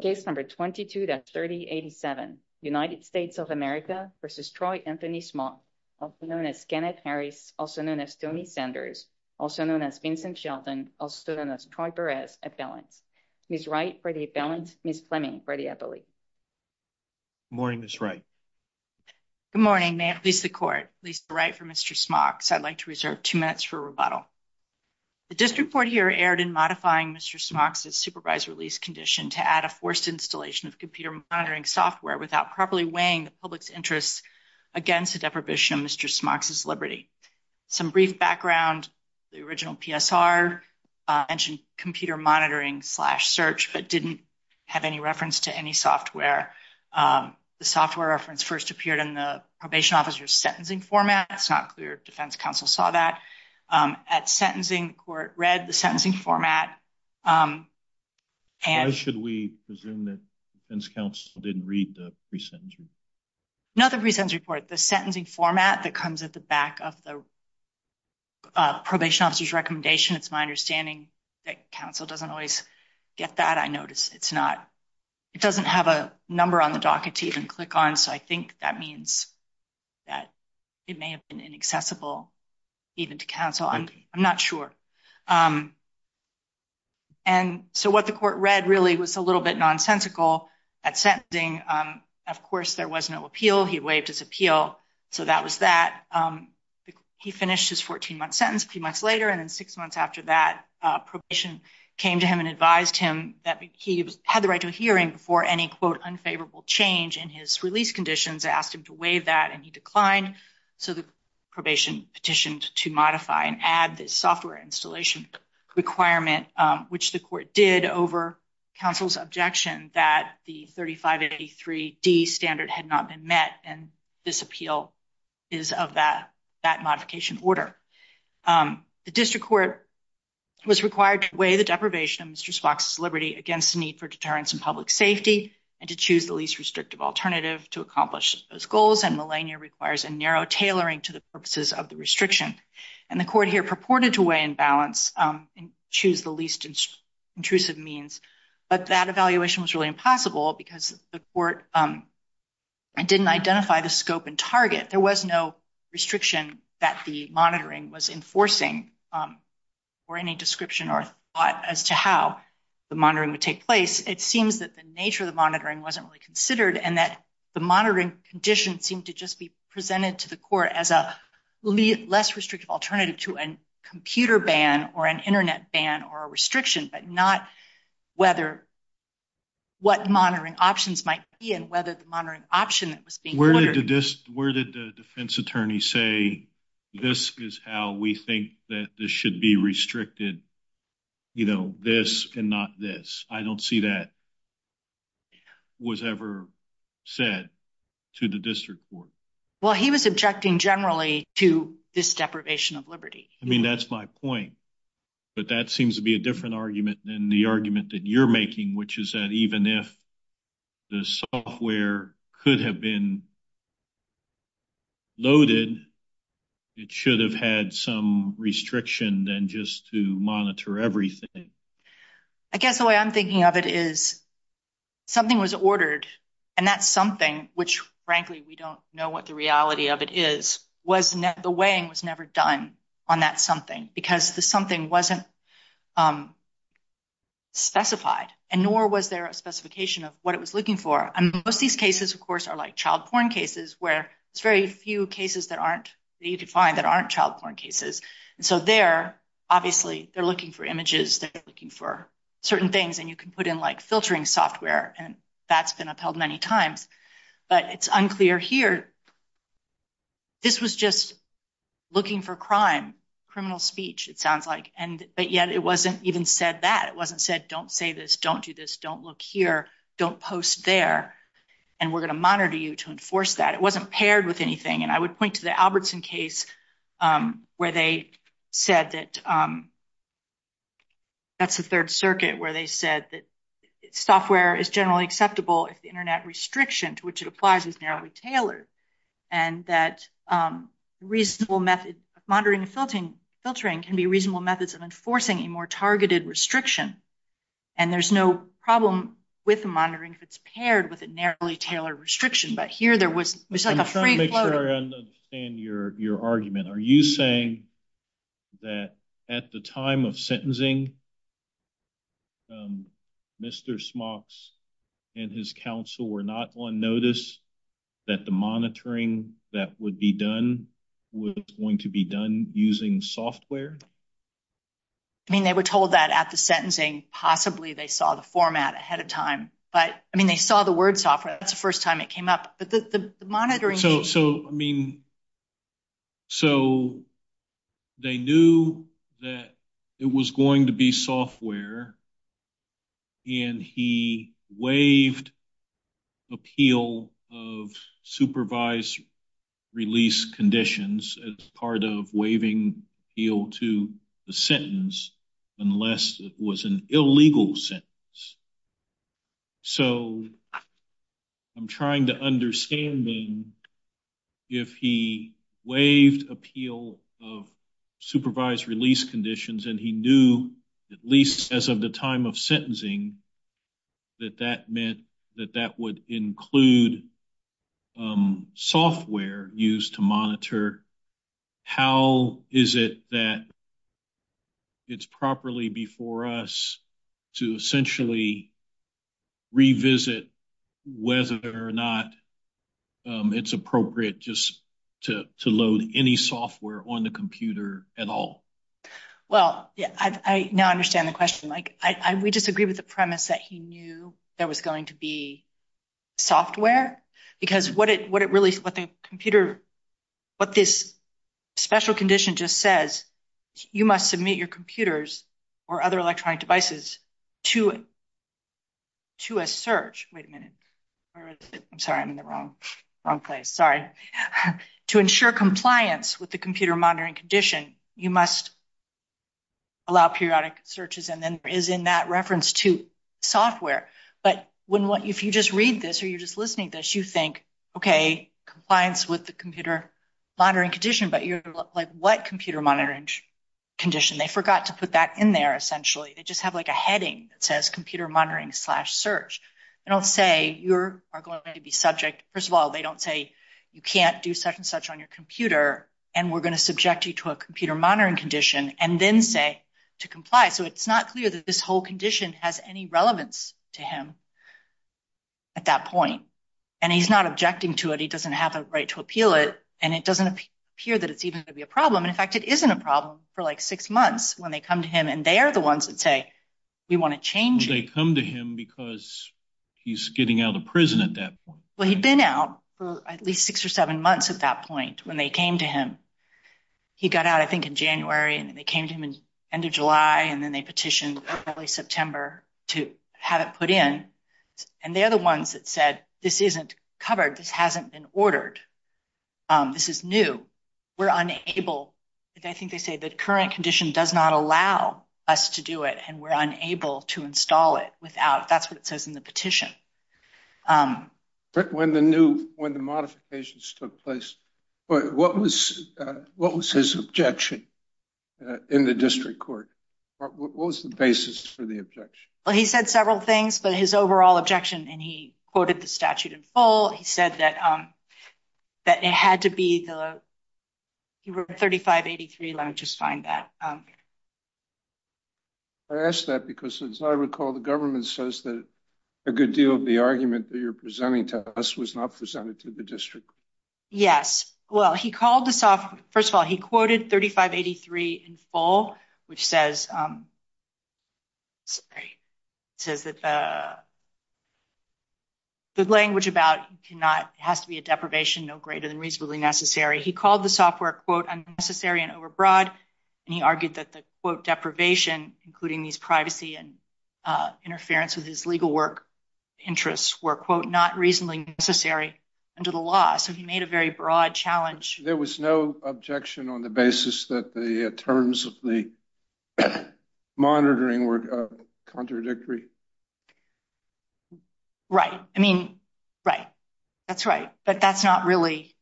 Case number 22-3087, United States of America v. Troy Anthony Smocks, also known as Kenneth Harris, also known as Tony Sanders, also known as Vincent Shelton, also known as Troy Perez, appellants. Ms. Wright for the appellant, Ms. Fleming for the appellate. Good morning, Ms. Wright. Good morning. May it please the court. Lisa Wright for Mr. Smocks. I'd like to reserve two minutes for rebuttal. The district court here erred in modifying Mr. Smock's supervised release condition to add a forced installation of computer monitoring software without properly weighing the public's interests against the deprivation of Mr. Smock's liberty. Some brief background, the original PSR uh, mentioned computer monitoring slash search but didn't have any reference to any software. Um, the software reference first appeared in the probation officer's sentencing format. It's not clear defense counsel saw that. Um, at sentencing, the court read the sentencing format. Um, Why should we presume that defense counsel didn't read the pre-sentence report? Not the pre-sentence report, the sentencing format that comes at the back of the uh, probation officer's recommendation. It's my understanding that counsel doesn't always get that. I notice it's not, it doesn't have a number on the docket to even click on. So I think that means that it may have been inaccessible even to counsel. I'm not sure. Um, and so what the court read really was a little bit nonsensical at sentencing. Um, of course, there was no appeal. He waived his appeal. So that was that. Um, he finished his 14-month sentence a few months later. And then six months after that, uh, probation came to him and advised him that he had the right to a hearing before any, quote, unfavorable change in his release conditions, asked him to waive that, and he declined. So the probation petitioned to modify and add this software installation requirement, um, which the court did over counsel's objection that the 3583D standard had not been met. And this appeal is of that modification order. Um, the district court was required to weigh the deprivation of Mr. Smocks' liberty against the need for deterrence and public safety and to choose the least restrictive alternative to accomplish those goals. And Malenya requires a narrow tailoring to the purposes of the restriction. And the court here purported to weigh and balance um, and choose the least intrusive means. But that evaluation was really impossible because the court um, didn't identify the scope and target. There was no restriction that the monitoring was enforcing um, or any description or thought as to how the monitoring would take place. It seems that the nature of the monitoring wasn't really considered and that the monitoring condition seemed to just be presented to the court as a less restrictive alternative to a computer ban or an internet ban or a restriction, but not whether what monitoring options might be and whether the monitoring option that was being ordered. Where did the defense attorney say this is how we think that this should be restricted, you know, this and not this? I don't see that was ever said to the district court. Well, he was objecting generally to this deprivation of liberty. I mean, that's my point. But that seems to be a different argument than the argument that you're making, which is that even if the software could have been loaded, it should have had some restriction than just to monitor everything. I guess the way I'm thinking of it is something was ordered and that's something which, frankly, we don't know what the reality of it is. The weighing was never done on that something because the something wasn't um, specified and nor was there a specification of what it was looking for. And most of these cases, of course, are like child porn cases where there's very few cases that aren't that you could find that aren't child porn cases. And so there, obviously, they're looking for images. They're looking for certain things and you can put in like filtering software and that's been upheld many times. But it's unclear here. This was just looking for crime, criminal speech, it sounds like. And but yet it wasn't even said that. It wasn't said, don't say this, don't do this, don't look here, don't post there. And we're going to monitor you to enforce that. It wasn't paired with anything. And I would point to the Albertson case um, where they said that um, that's the Third Circuit where they said that software is generally acceptable if the internet restriction to which it applies is narrowly tailored. And that um, reasonable method of monitoring and filtering can be reasonable methods of enforcing a more targeted restriction. And there's no problem with the monitoring if it's paired with a narrowly tailored restriction. But here there was like a free flow. I'm trying to make sure I understand your argument. Are you saying that at the time of sentencing, um, Mr. Smocks and his counsel were not on notice that the monitoring that would be done was going to be done using software? I mean, they were told that at the sentencing. Possibly they saw the format ahead of time. But, I mean, they saw the word software. That's the first time it came up. But the monitoring... So, I mean, so they knew that it was going to be software and he waived appeal of supervised release conditions as part of waiving appeal to the sentence unless it was an illegal sentence. So, I'm trying to understand then if he waived appeal of supervised release conditions and he knew at least as of the time of sentencing that that meant that that would include um, software used to monitor, how is it that it's properly before us to essentially revisit whether or not um, it's appropriate just to load any software on the computer at all? Well, yeah, I now understand the question. We disagree with the premise that he knew there was going to be software because what it really, what the computer, what this special condition just says, you must submit your computers or other electronic devices to a search. Wait a minute. I'm sorry, I'm in the wrong place. Sorry. To ensure compliance with the computer monitoring condition, you must allow periodic searches and then there is in that reference to software. But if you just read this or you're just listening to this, you think, okay, compliance with the computer monitoring condition, but you're like, what computer monitoring condition? They forgot to put that in there essentially. They just have like a heading that says computer monitoring slash search. They don't say you are going to be subject. First of all, they don't say you can't do such and such on your computer and we're going to subject you to a computer monitoring condition and then say to comply. So it's not clear that this whole condition has any relevance to him at that point. And he's not objecting to it. He doesn't have a right to appeal it and it doesn't appear that it's even going to be a problem. In fact, it isn't a problem for like six months when they come to him and they are the ones that say, we want to change. They come to him because he's getting out of prison at that point. Well, he'd been out for at least six or seven months at that point when they came to him. He got out, I think, in January and they came to him in end of July and then they petitioned early September to have it put in. And they're the ones that said, this isn't covered. This hasn't been ordered. Um, this is new. We're unable. I think they say the current condition does not allow us to do it and we're unable to install it without. That's what it says in the petition. Um, but when the new, when the modifications took place, what uh, was his objection uh, in the district court? What was the basis for the objection? Well, he said several things, but his overall objection, and he quoted the statute in full. He said that um, it had to be the 3583. Let me just find that. Um, I asked that because, as I recall, the government says that a good deal of the argument that you're presenting to us was not presented to the district. Yes. Well, he called this off. First of all, he quoted 3583 in full, which says, um, sorry, says that uh, the language about cannot, has to be a deprivation no greater than reasonably necessary. He called the software, quote, unnecessary and overbroad. And he argued that the, quote, deprivation, including these privacy and uh, interference with his legal work interests were, quote, not reasonably necessary under the law. So he made a very broad challenge. There was no objection on the basis that the uh, terms of the monitoring were uh, contradictory. Right. I mean, right. That's right. But that's not really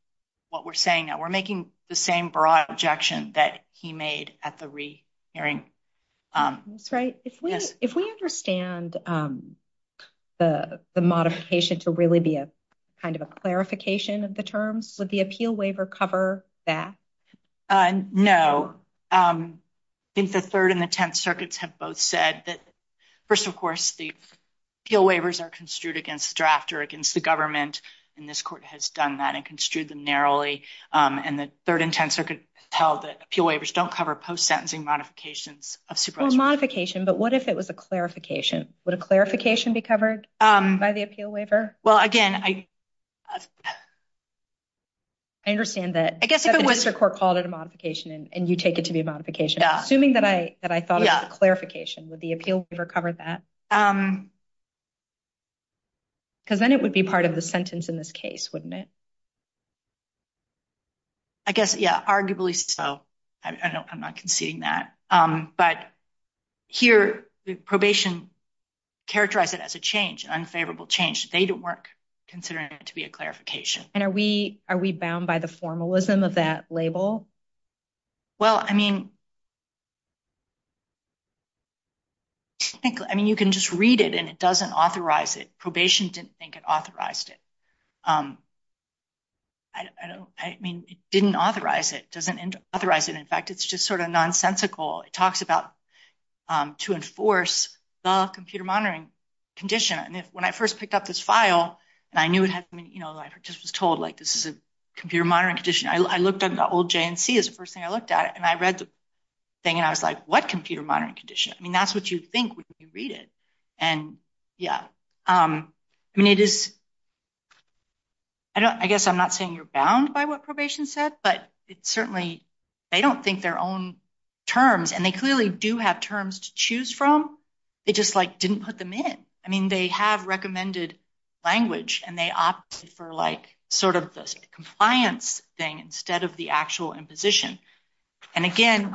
what we're saying now. We're making the same broad objection that he made at the re-hearing. Um, that's right. If we understand um, the modification to really be a kind of a clarification of the terms? Would the appeal waiver cover that? Uh, no. Um, I think the Third and the Tenth Circuits have both said that, first, of course, the appeal waivers are construed against the drafter, against the government, and this court has done that and construed them narrowly. Um, and the Third and Tenth Circuit held that appeal waivers don't cover post-sentencing modifications of supervised Well, modification, but what if it was a clarification? Would a clarification be covered um, by the appeal waiver? Well, again, I understand that I guess if it was- the district court called it a modification and you take it to be a modification. Assuming that I thought it was a clarification, would the appeal waiver cover that? Um, Because then it would be part of the sentence in this case, wouldn't it? I guess, yeah, arguably so. I'm not conceding that. Um, but here, the probation characterized it as a change, an unfavorable change. They weren't considering it to be a clarification. And are we bound by the formalism of that label? Well, I mean, you can just read it and it doesn't authorize it. Probation didn't think it authorized it. Um I I don't I mean, it didn't authorize it. Doesn't authorize it. In fact, it's just sort of nonsensical. It talks about to enforce the computer monitoring condition. And when I first picked up this file, and I knew it had, you know, I just was told, like, this is a computer monitoring condition. I looked at the old J&C as the first thing I looked at, and I read the thing, and I was like, what computer monitoring condition? I mean, that's what you think when you read it. And, yeah. Um, I mean, it is, I don't, I guess I'm not saying you're bound by what probation said, but it's certainly, they don't think their own terms, and they clearly do have terms to choose from. They just, like, didn't put them in. I mean, they have recommended language, and they opted for, like, sort of the compliance thing instead of the actual imposition. And, again,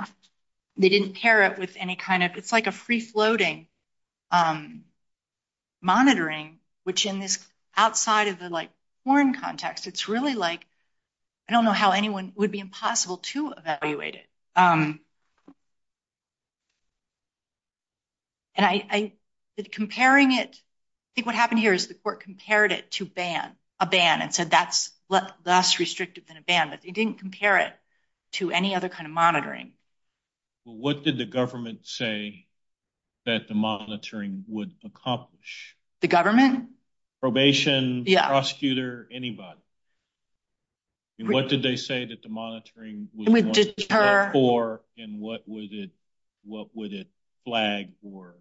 they didn't pair it with any kind of, it's like a free-floating um, monitoring, which in this outside of the, like, foreign context, it's really, like, I don't know how anyone, would be impossible to evaluate it. Um, and I, comparing it, I think what happened here is the court compared it to ban, a ban, and said that's less restrictive than a ban, but they didn't compare it to any other kind of monitoring. Well, what did the government say that the monitoring would accomplish? The government? Probation, prosecutor, anybody. What did they say that the monitoring to be for, and what would it flag for?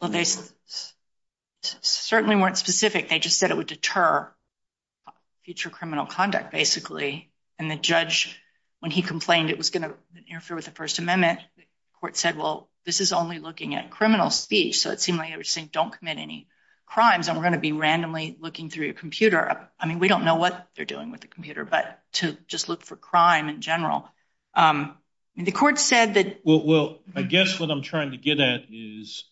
Well, they certainly weren't specific. They just said it would deter future criminal conduct, basically. And the judge, when he complained it was going to interfere with the First Amendment, the court said, well, this is only looking at criminal speech, so it seemed like they were saying don't commit any crimes, and we're going to be randomly looking through your computer. I mean, we don't know what they're doing with the computer, but to just look for crime in general. Um, the court said that... Well, I guess what I'm trying to get at is,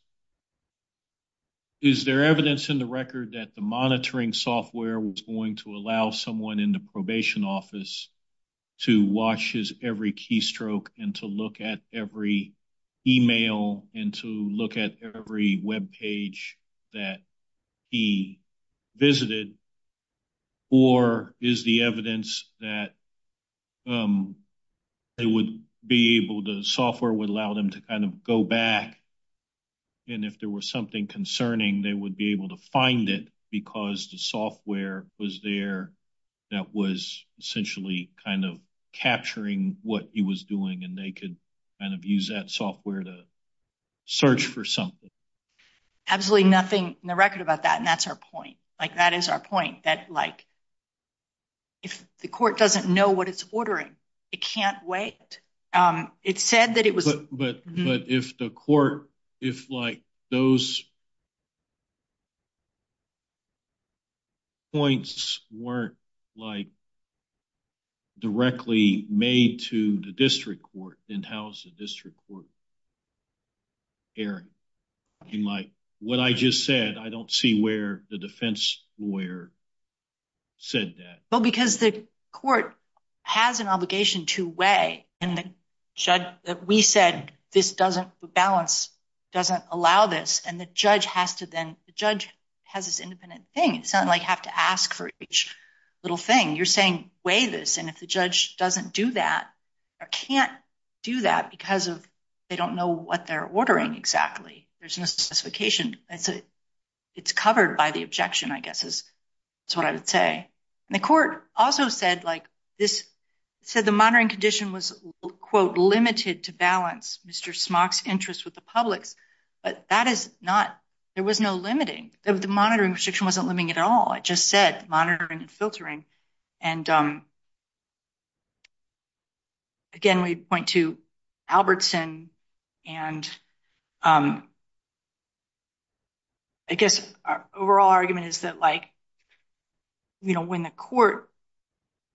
is there evidence in the record that the monitoring software was going to allow someone in the probation office to watch his every keystroke and to look at every email and to look at every webpage that he visited, or is the evidence that um, they would be able, the software would allow them to kind of go back, and if there was something concerning, they would be able to find it because the software was there that was essentially kind of capturing what he was doing, and they could kind of use that software to search for something. Absolutely nothing in the record about that, and that's our point. Like, that is our point, that, like, if the court doesn't know what it's ordering, it can't wait. Um, it said that it was... But mm-hmm. but if the court, if, like, those points weren't, like, directly made to the district court, then how is the district court hearing? And, like, what I just said, I don't see where the defense lawyer said that. Well, because the court has an obligation to weigh, and the judge, we said this doesn't, balance doesn't allow this, and the judge has to then, the judge has this independent thing. It's not like have to ask for each little thing. You're saying weigh this, and if the judge doesn't do that or can't do that because of they don't know what they're ordering exactly, there's no specification. It's covered by the objection, I guess, is what I would say. And the court also said like this, said the monitoring condition was, quote, limited to balance Mr. Smock's interest with the public's, but there was no limiting. The monitoring restriction wasn't limiting at all. It just said monitoring and filtering. And um, again, we point to Albertson, and um, I guess our overall argument is that like, you know, when the court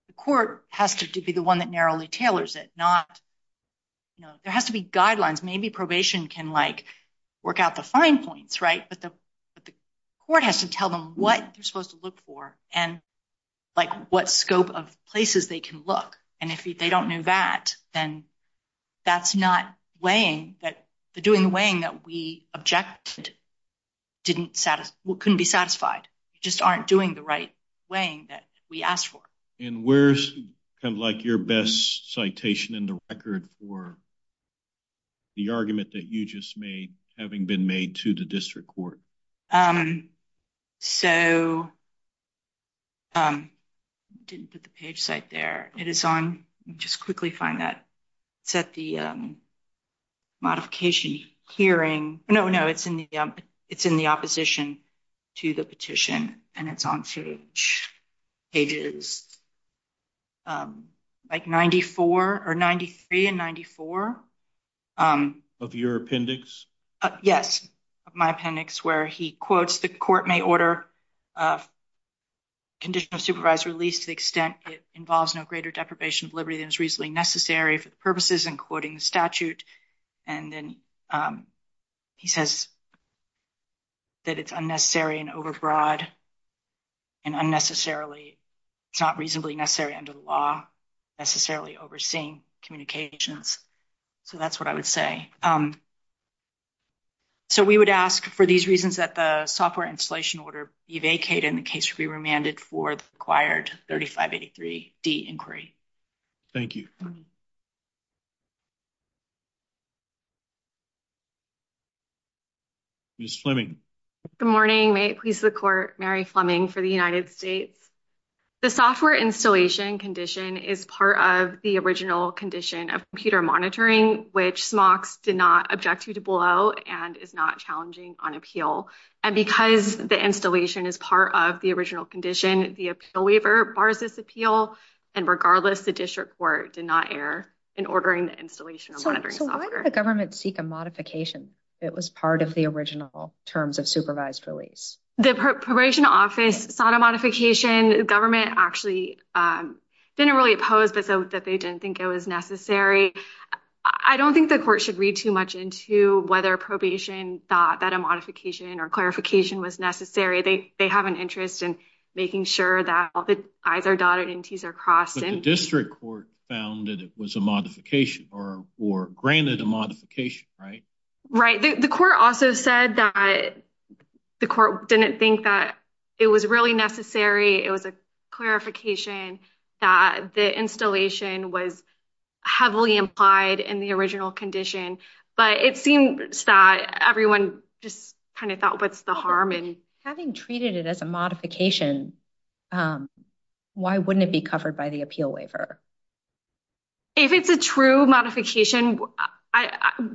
the court has to be the one that narrowly tailors it, not, you know, there has to be guidelines. Maybe probation can work out the fine points, right? but the court has to tell them what they're supposed to look for and like what scope of places they can look. And if they don't know that, then that's not weighing. That the doing the weighing that we objected didn't satisfy, couldn't be satisfied. You just aren't doing the right weighing that we asked for. And where's kind of like your best citation in the record for the argument that you just made having been made to the district court? Um, I um, didn't put the page site there. It is on. Just quickly find that. It's at the um, modification hearing. No, no, it's in the opposition to the petition, and it's on page pages like 94 or 93 and 94. Of your appendix? Uh, yes, my appendix where he quotes, the court may order uh, conditional supervised release to the extent it involves no greater deprivation of liberty than is reasonably necessary for the purposes in quoting the statute. And then um, he says that it's unnecessary and overbroad and unnecessarily, it's not reasonably necessary under the law, necessarily overseeing communications. So that's what I would say. Um, So we would ask for these reasons that the software installation order be vacated and the case be remanded for the required 3583D inquiry. Thank you. Ms. Fleming. Good morning. May it please the court, Mary Fleming for the United States. The software installation condition is part of the original condition of computer monitoring, which Smocks did not object to below and is not challenging on appeal. And because the installation is part of the original condition, the appeal waiver bars this appeal. And regardless, the district court did not err in ordering the installation of monitoring software. So why did the government seek a modification? It was part of the original terms of supervised release. The probation office sought a modification. The government actually um, didn't really oppose this, that they didn't think it was necessary. I don't think the court should read too much into whether probation thought that a modification or clarification was necessary. They have an interest in making sure that all the I's are dotted and T's are crossed. But the district court found that it was a modification or granted a modification, right? Right. The court also said that the court didn't think that it was really necessary. It was a clarification that the installation was heavily implied in the original condition. But it seems that everyone just kind of thought, what's the harm? And having treated it as a modification, um, why wouldn't it be covered by the appeal waiver? If it's a true modification,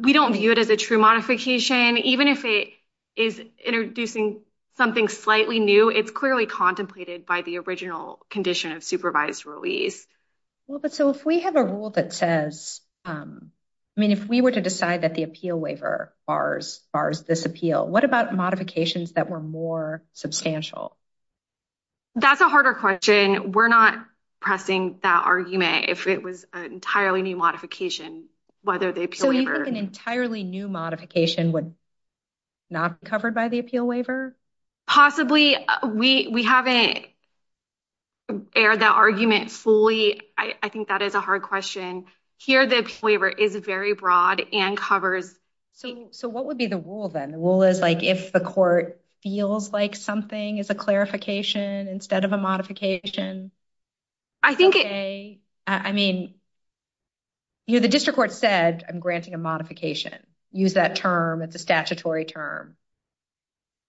we don't view it as a true modification. Even if it is introducing something slightly new, it's clearly contemplated by the original condition of supervised release. Well, but so if we have a rule that says, um, I mean, if we were to decide that the appeal waiver bars this appeal, what about modifications that were more substantial? That's a harder question. We're not pressing that argument if it was an entirely new modification, whether the appeal waiver... So you think an entirely new modification would not covered by the appeal waiver? Possibly. We haven't aired that argument fully. I think that is a hard question. Here, the appeal waiver is very broad and covers... So what would be the rule then? The rule is like, if the court feels like something is a clarification instead of a modification. I think I mean, you know, the district court said I'm granting a modification. Use that term. It's a statutory term.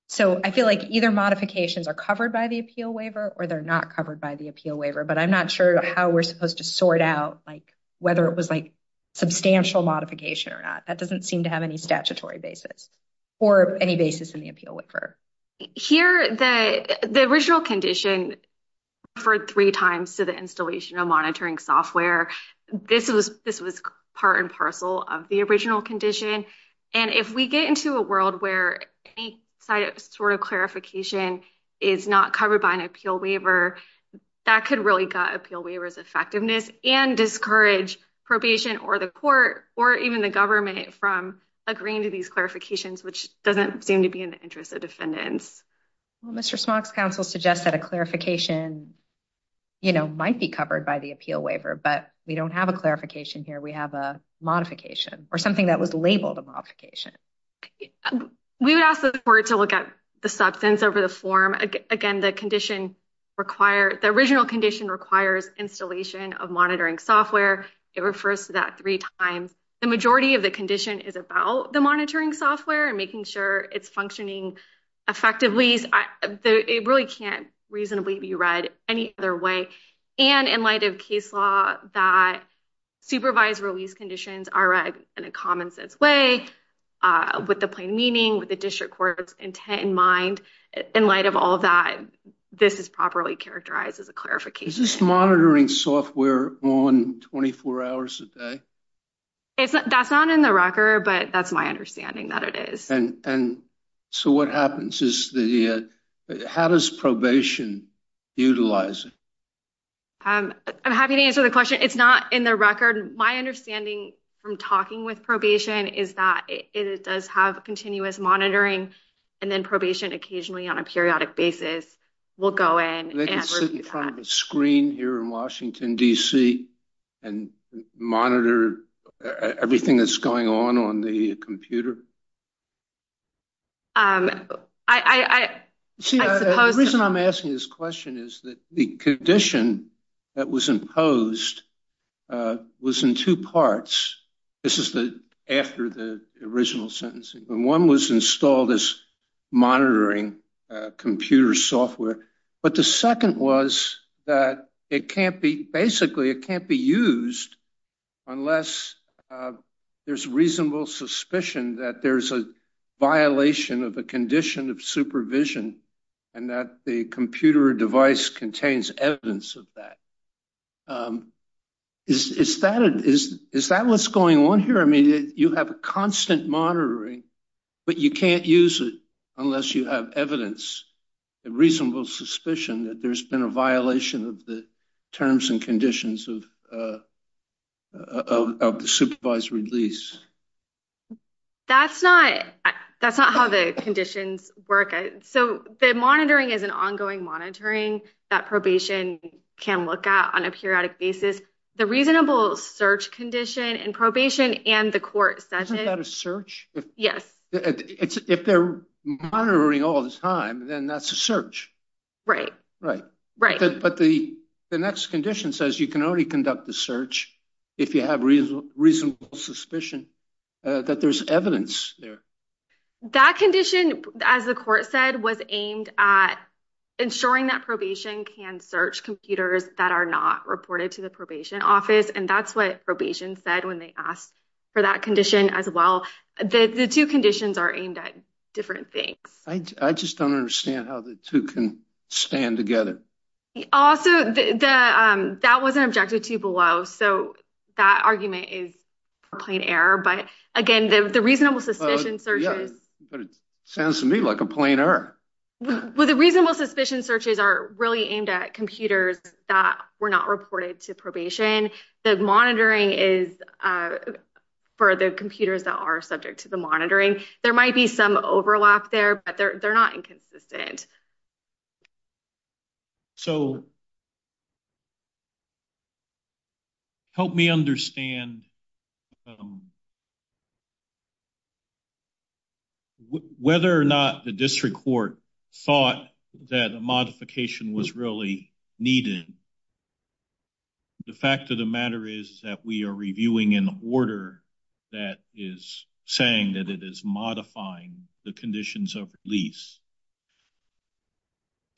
So I feel like either modifications are covered by the appeal waiver or they're not covered by the appeal waiver. But I'm not sure how we're supposed to sort out like whether it was like substantial modification or not. That doesn't seem to have any statutory basis or any basis in the appeal waiver. Here, the original condition referred three times to the installation of monitoring software. This was this was part and parcel of the original condition. And if we get into a world where any sort of clarification is not covered by an appeal waiver, that could really gut appeal waivers effectiveness and discourage probation or the court or even the government from agreeing to these clarifications, which doesn't seem to be in the interest of defendants. Well, Mr. Smock's counsel suggests that a clarification, you know, might be covered by the appeal waiver, but we don't have a clarification here. We have a modification or something that was labeled a modification. We would ask the court to look at the substance over the form. Again, the condition required, the original condition requires installation of monitoring software. It refers to that three times. The majority of the condition is about the monitoring software and making sure it's functioning effectively. It really can't reasonably be read any other way. And in light of case law that supervised release conditions are read in a common sense way uh, with the plain meaning, with the district court's intent in mind, in light of all of that, this is properly characterized as a clarification. Is this monitoring software on 24 hours a day? That's not in the record, but that's my understanding that it is. And so what happens is the, uh, how does probation utilize it? Um, I'm happy to answer the question. It's not in the record. My understanding from talking with probation is that it does have continuous monitoring and then probation occasionally on a periodic basis will go in. They can sit in front of a screen here in Washington, D.C. and monitor everything that's going on on the computer? Um, I uh, uh, suppose. The reason I'm asking this question is that the condition that was imposed uh, was in two parts. This is after the original sentencing. One was installed as monitoring uh, computer software. But the second was that it can't be, basically it can't be used unless uh, there's reasonable suspicion that there's a violation of a condition of supervision and that the computer device contains evidence of that. Um, is that what's going on here? I mean, you have a constant monitoring, but you can't use it unless you have evidence, a reasonable suspicion that there's been a violation of the terms and conditions of uh, the supervised release. That's not how the conditions work. So the monitoring is an ongoing monitoring that probation can look at on a periodic basis. The reasonable search condition and probation and the court says it. Isn't that a search? Yes. If they're monitoring all the time, then that's a search. Right. Right. Right. But the next condition says you can only conduct the search if you have reasonable suspicion uh, that there's evidence there. That condition, as the court said, was aimed at ensuring that probation can search computers that are not reported to the probation office. And that's what probation said when they asked for that condition as well. The two conditions are aimed at different things. I just don't understand how the two can stand together. Also, um, that wasn't objected to below. So that argument is a plain error. But again, the reasonable suspicion searches. But it sounds to me like a plain error. Well, the reasonable suspicion searches are really aimed at computers that were not reported to probation. The monitoring is uh, for the computers that are subject to the monitoring. There might be some overlap there, but they're not inconsistent. So help me understand um, whether or not the district court thought that a modification was really needed, the fact of the matter is that we are reviewing an order that is saying that it is modifying the conditions of release.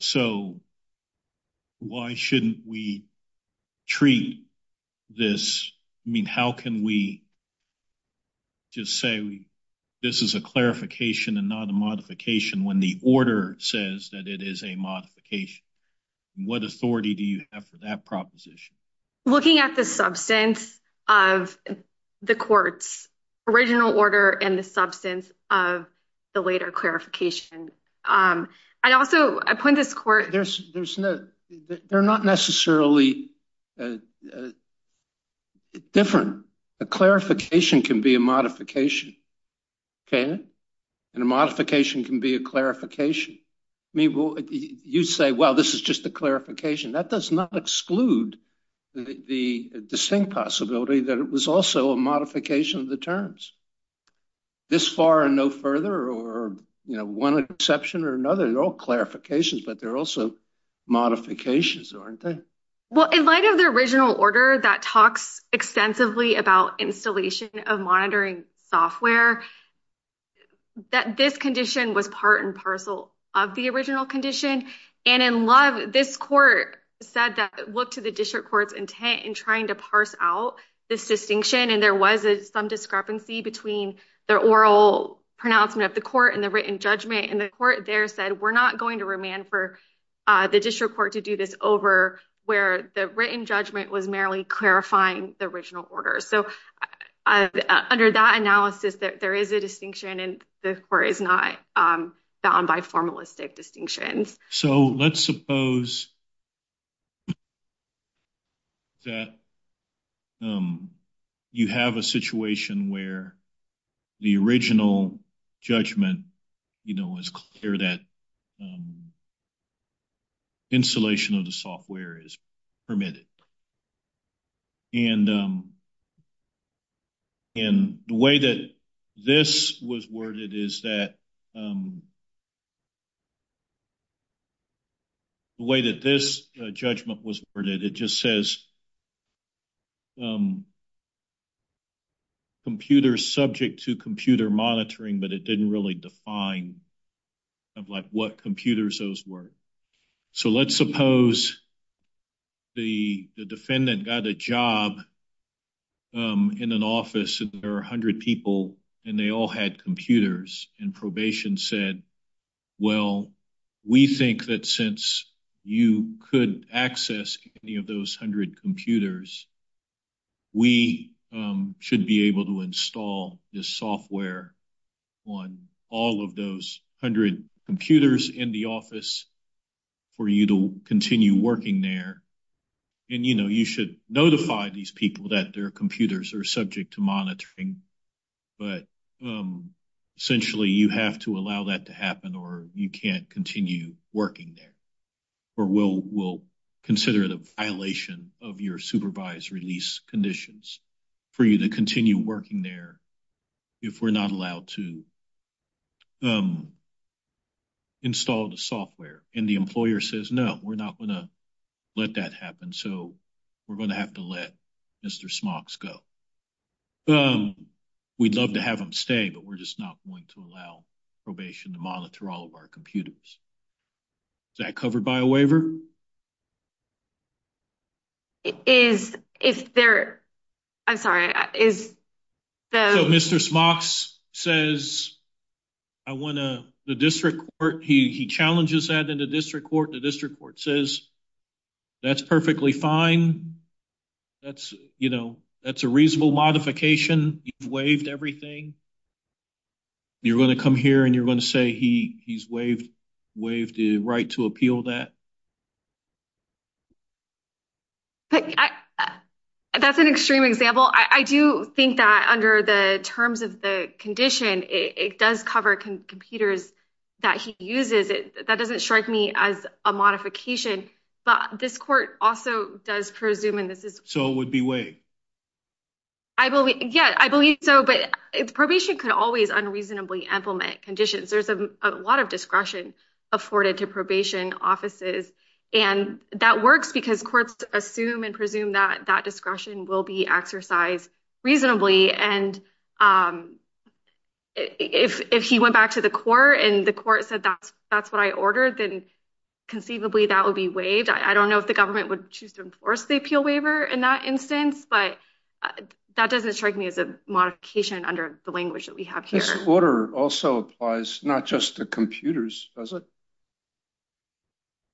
So why shouldn't we treat this? I mean, how can we just say this is a clarification and not a modification when the order says that it is a modification? What authority do you have for that proposition? Looking at the substance of the court's original order and the substance of the later clarification, um, I also I point this court... There's there's no they're not necessarily uh, uh, different. A clarification can be a modification, okay? And a modification can be a clarification. I mean, you say, well, this is just a clarification. That does not exclude the distinct possibility that it was also a modification of the terms. This far and no further or you know, one exception or another, they're all clarifications, but they're also modifications, aren't they? Well, in light of the original order that talks extensively about installation of monitoring software, that this condition was part and parcel of the original condition. And in Love, this court said that look to the district court's intent in trying to parse out this distinction. And there was some discrepancy between the oral pronouncement of the court and the written judgment. And the court there said, we're not going to remand for uh, the district court to do this over where the written judgment was merely clarifying the original order. So Uh, under that analysis, there is a distinction and the court is not um, bound by formalistic distinctions. So let's suppose that um, you have a situation where the original judgment, you know, is clear that um, installation of the software is permitted. And the way that this was worded is that um, the way that this uh, judgment was worded, it just says um, computers subject to computer monitoring, but it didn't really define of like what computers those were. So let's suppose the defendant got a job Um, in an office and there are 100 people and they all had computers and probation said, well, we think that since you could access any of those 100 computers, we um, should be able to install this software on all of those 100 computers in the office for you to continue working there. And, you know, you should notify these people that their computers are subject to monitoring, but um, essentially you have to allow that to happen or you can't continue working there or we'll consider it a violation of your supervised release conditions for you to continue working there if we're not allowed to um, install the software. And the employer says, no, we're not going to let that happen. So we're going to have to let Mr. Smocks go. Um, we'd love to have him stay, but we're just not going to allow probation to monitor all of our computers. Is that covered by a waiver? Is if there, I'm sorry, is the... So Mr. Smocks says, I want to, the district court, he challenges that in the district court. The district court says, that's perfectly fine. That's, you know, that's a reasonable modification. You've waived everything. You're going to come here and you're going to say he's waived the right to appeal that? That's an extreme example. I do think that under the terms of the condition, it does cover computers that he uses. That doesn't strike me as a modification, but this court also does presume, and this is... So it would be waived? I believe, yeah, I believe so. But probation could always unreasonably implement conditions. There's a lot of discretion afforded to probation offices. And that works because courts assume and presume that that discretion will be exercised reasonably. And um, if he went back to the court and the court said that's what I ordered, then conceivably that would be waived. I don't know if the government would choose to enforce the appeal waiver in that instance, but uh, that doesn't strike me as a modification under the language that we have here. This order also applies not just to computers, does it?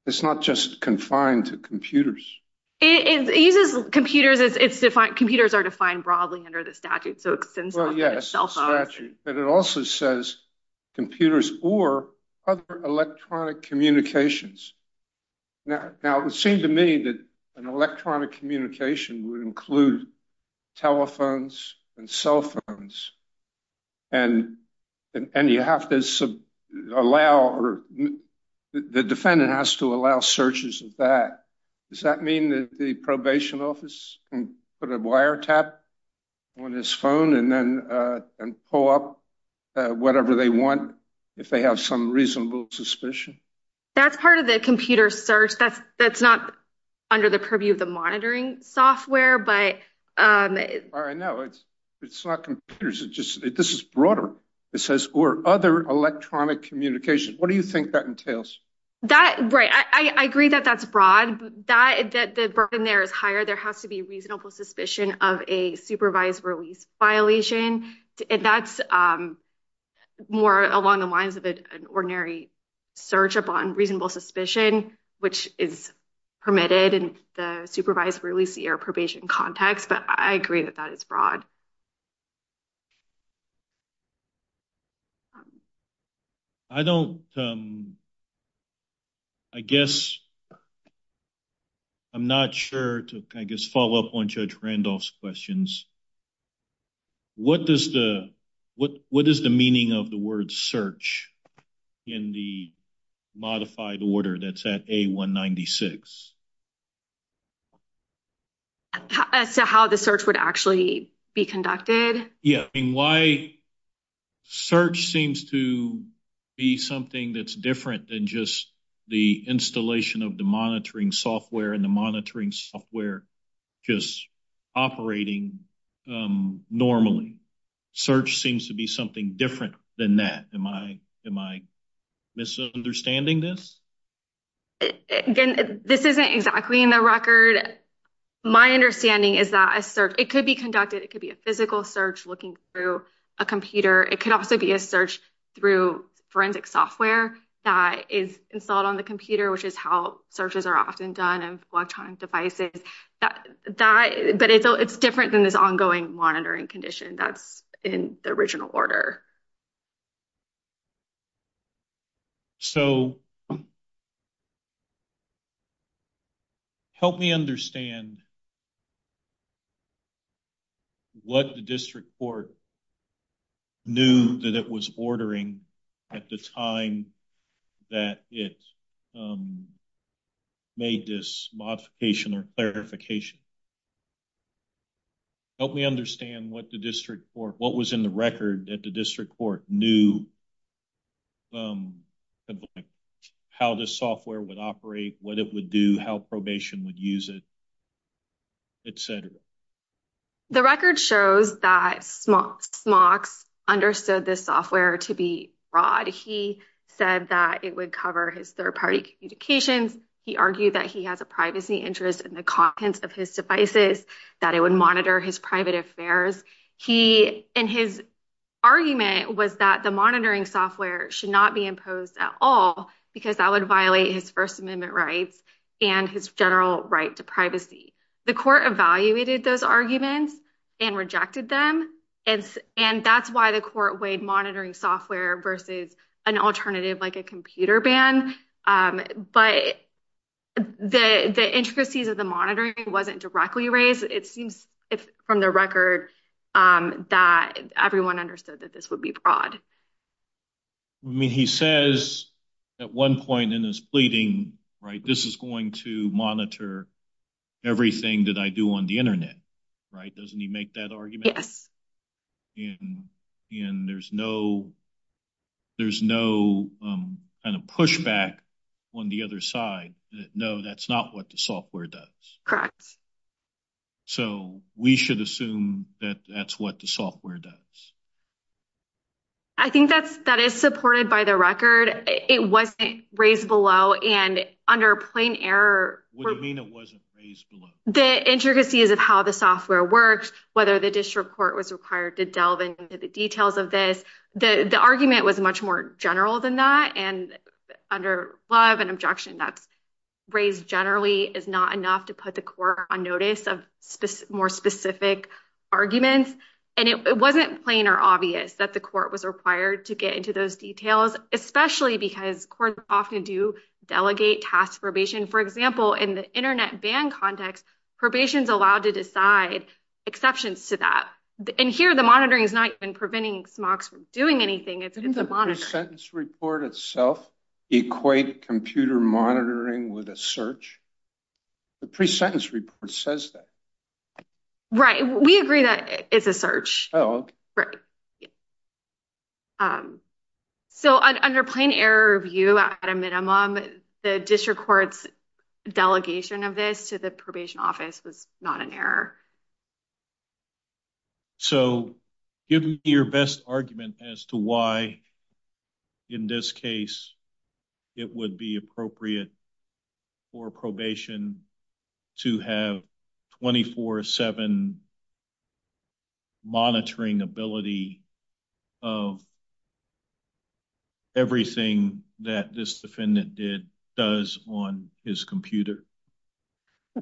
It's not just confined to computers. It uses computers. It's defined. Computers are defined broadly under the statute. So it extends to cell phones. But it also says computers or other electronic communications. Now, it would seem to me that an electronic communication would include telephones and cell phones. And you have to allow or the defendant has to allow searches of that. Does that mean that the probation office can put a wiretap on his phone and then uh, pull up uh, whatever they want if they have some reasonable suspicion? That's part of the computer search. That's not under the purview of the monitoring software. But... Um, I know. It's not computers. This is broader. It says or other electronic communications. What do you think that entails? That right. I agree that that's broad. The burden there is higher. There has to be reasonable suspicion of a supervised release violation. And that's um, more along the lines of an ordinary search upon reasonable suspicion, which is permitted in the supervised release or probation context. But I agree that that is broad. I don't, um, I guess, I'm not sure to, I guess, follow up on Judge Randolph's questions. What does the, what is the meaning of the word search in the modified order that's at A196? As to how the search would actually be conducted? Yeah. I mean, why search seems to be something that's different than just the installation of the monitoring software and the monitoring software just operating um, normally. Search seems to be something different than that. Am I misunderstanding this? Again, this isn't exactly in the record. My understanding is that a search, it could be conducted, it could be a physical search looking through a computer. It could also be a search through forensic software that is installed on the computer, which is how searches are often done of electronic devices. But it's different than this ongoing monitoring condition that's in the original order. So, help me understand what the district court knew that it was ordering at the time that it um, made this modification or clarification. Help me understand what the district court, what was in the record that the district court knew um, of how the software would operate, what it would do, how probation would use it, et cetera. The record shows that Smocks understood this software to be broad. He said that it would cover his third-party communications. He argued that he has a privacy interest in the contents of his devices, that it would monitor his private affairs. He, in his argument, was that the monitoring software should not be imposed at all because that would violate his First Amendment rights and his general right to privacy. The court evaluated those arguments and rejected them. And that's why the court weighed monitoring software versus an alternative like a computer ban. Um, but the intricacies of the monitoring wasn't directly raised. It seems from the record that everyone understood that this would be broad. I mean, he says at one point in his pleading, right, this is going to monitor everything that I do on the internet. right? Doesn't he make that argument? Yes. And and there's no there's no um kind of pushback on the other side no, that's not what the software does. Correct. So we should assume that that's what the software does. I think that is that is supported by the record. It wasn't raised below, and under plain error... What do you mean it wasn't raised below? The intricacies of how the software works, whether the district court was required to delve into the details of this. The argument was much more general than that, and under Love and objection, that's raised generally is not enough to put the court on notice of more specific arguments. And it wasn't plain or obvious that the court was required to get into those details, especially because courts often do delegate task probation. For example, in the internet ban context, probation is allowed to decide exceptions to that. And here, the monitoring is not even preventing Smocks from doing anything. It's a monitor. Didn't the pre-sentence report itself equate computer monitoring with a search? The pre-sentence report says that. Right. We agree that it's a search. Oh, okay. Right. Um, so under plain error review, at a minimum, the district court's delegation of this to the probation office was not an error. So give me your best argument as to why, in this case, it would be appropriate for probation to have 24-7 monitoring ability of everything that this defendant did, does on his computer.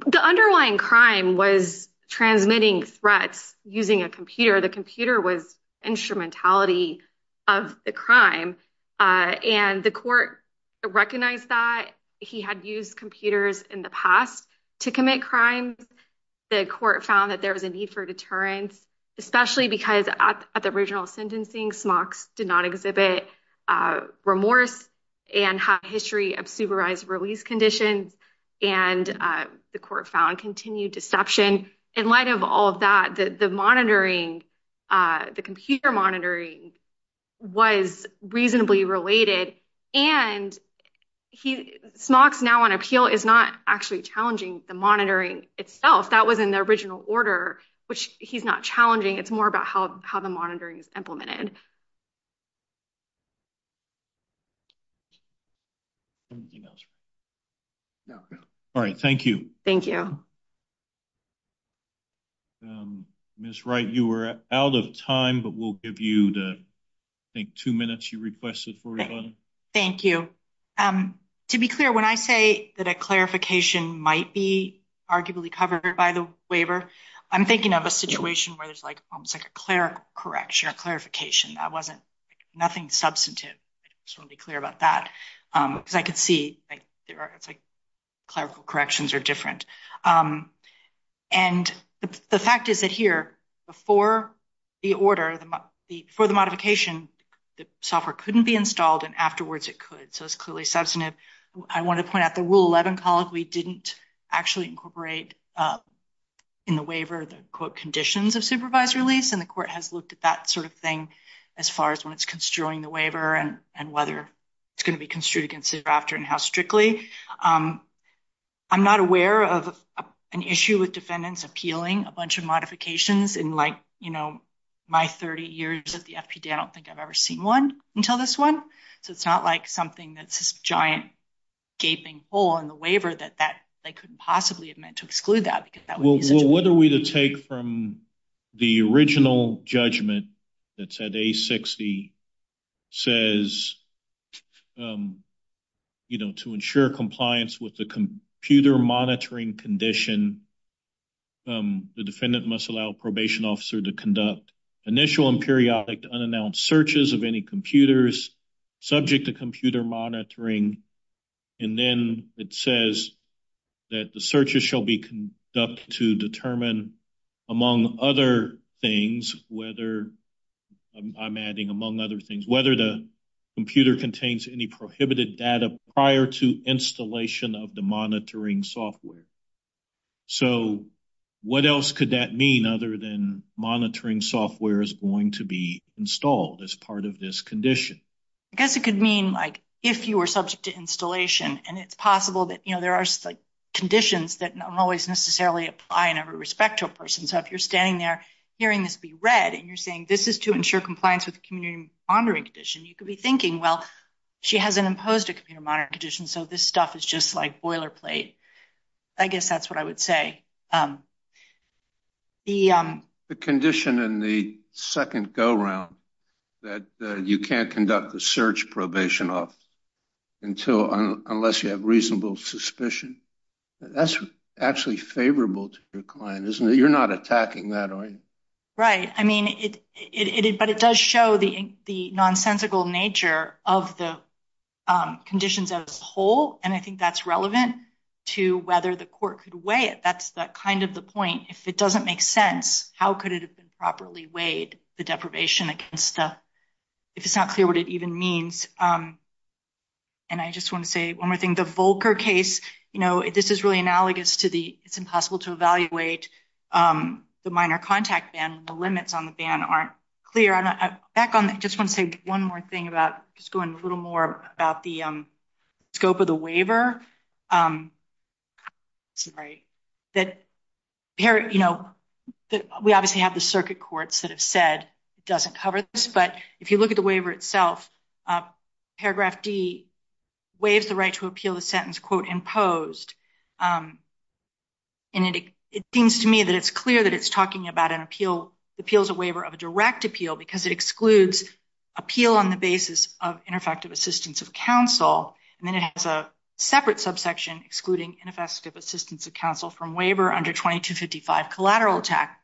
The underlying crime was transmitting threats using a computer. The computer was instrumentality of the crime. Uh, and the court recognized that he had used computers in the past to commit crimes. The court found that there was a need for deterrence, especially because at the original sentencing, Smocks did not exhibit uh, remorse and had a history of supervised release conditions. And uh, the court found continued deception. In light of all of that, the monitoring, uh, the computer monitoring was reasonably related. And Smocks now on appeal is not actually challenging the monitoring itself. That was in the original order, which he's not challenging. It's more about how the monitoring is implemented. Anything else? No. All right. Thank you. Thank you. Um, Ms. Wright, you were out of time, but we'll give you the, I think, two minutes you requested for rebuttal. Thank you. Um, To be clear, when I say that a clarification might be arguably covered by the waiver, I'm thinking of a situation where there's like almost like a clerical correction or clarification. That wasn't nothing substantive. I just want to be clear about that. Um, because I could see it's like clerical corrections are different. Um, and the fact is that here, before the order, before the modification, the software couldn't be installed and afterwards it could. So it's clearly substantive. I want to point out the Rule 11 colloquy didn't actually incorporate uh, in the waiver the, quote, conditions of supervised release. And the court has looked at that sort of thing as far as when it's construing the waiver and whether it's going to be construed against the after and how strictly. Um, I'm not aware of an issue with defendants appealing a bunch of modifications in like, you know, my 30 years at the FPD. I don't think I've ever seen one until this one. So it's not like something that's this giant gaping hole in the waiver that they couldn't possibly have meant to exclude that. Because that was a. Well, what are we to take from the original judgment that said A60 says, um, you know, to ensure compliance with the computer monitoring condition, um, the defendant must allow a probation officer to conduct initial and periodic unannounced searches of any computers subject to computer monitoring. And then it says that the searches shall be conducted to determine, among other things, whether, I'm adding among other things, whether the computer contains any prohibited data prior to installation of the monitoring software. So what else could that mean other than monitoring software is going to be installed as part of this condition? I guess it could mean like if you were subject to installation and it's possible that, you know, there are conditions that don't always necessarily apply in every respect to a person. So if you're standing there hearing this be read and you're saying this is to ensure compliance with the community monitoring condition, you could be thinking, well, she hasn't imposed a community monitoring condition, so this stuff is just like boilerplate. I guess that's what I would say. Um, um, the condition in the second go-round that uh, you can't conduct the search probation off unless you have reasonable suspicion, that's actually favorable to your client, isn't it? You're not attacking that, are you? Right. I mean, it it it but it does show the nonsensical nature of the um, conditions as a whole, and I think that's relevant to whether the court could weigh it. That's kind of the point. If it doesn't make sense, how could it have been properly weighed, the deprivation against the, if it's not clear what it even means. Um, And I just want to say one more thing. The Voelker case, you know, this is really analogous to the, it's impossible to evaluate um, the minor contact ban. The limits on the ban aren't clear. I'm back on, I just want to say one more thing about, just going a little more about the um, scope of the waiver. Um, sorry. That, you know, we obviously have the circuit courts that have said it doesn't cover this, but if you look at the waiver itself, uh, paragraph D waives the right to appeal the sentence, quote, imposed. Um, and it seems to me that it's clear that it's talking about an appeal, the appeals a waiver of a direct appeal because it excludes appeal on the basis of ineffective assistance of counsel. And then it has a separate subsection excluding ineffective assistance of counsel from waiver under 2255 collateral attack.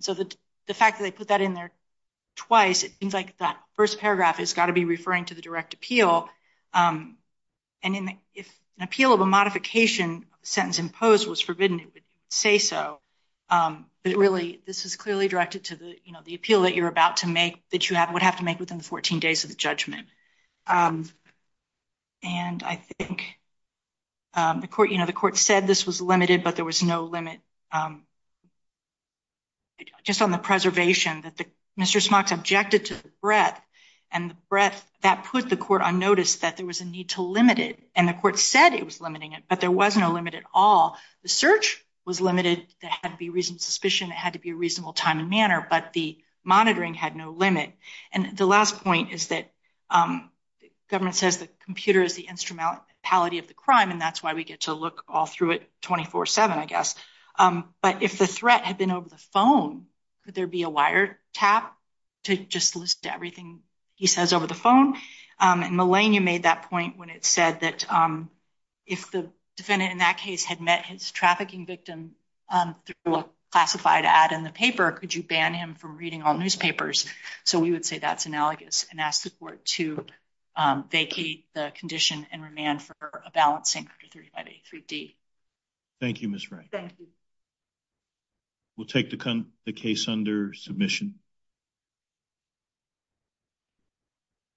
So the fact that they put that in there twice, it seems like that first paragraph has got to be referring to the direct appeal. And if an appeal of a modification of the sentence imposed was forbidden, it would say so. Um, but really, this is clearly directed to the, you know, the appeal that you're about to make, that you would have to make within the 14 days of the judgment. Um, and I think um, the court, you know, the court said this was limited, but there was no limit. Just on the preservation that Mr. Smocks objected to the breadth and the breadth that put the court on notice that there was a need to limit it. And the court said it was limiting it, but there was no limit at all. The search was limited. There had to be reasonable suspicion. It had to be a reasonable time and manner, but the monitoring had no limit. And the last point is that um, the government says the computer is the instrumentality of the crime, and that's why we get to look all through it 24-7, I guess. Um, but if the threat had been over the phone, could there be a wiretap to just list everything he says over the phone? Um, and Malenya made that point when it said that um, if the defendant in that case had met his trafficking victim um, through a classified ad in the paper, could you ban him from reading all newspapers? So we would say that's analogous and ask the court to vacate the condition and remand for a balancing under 3583D. Thank you, Ms. Wright. Thank you. We'll take the case under submission.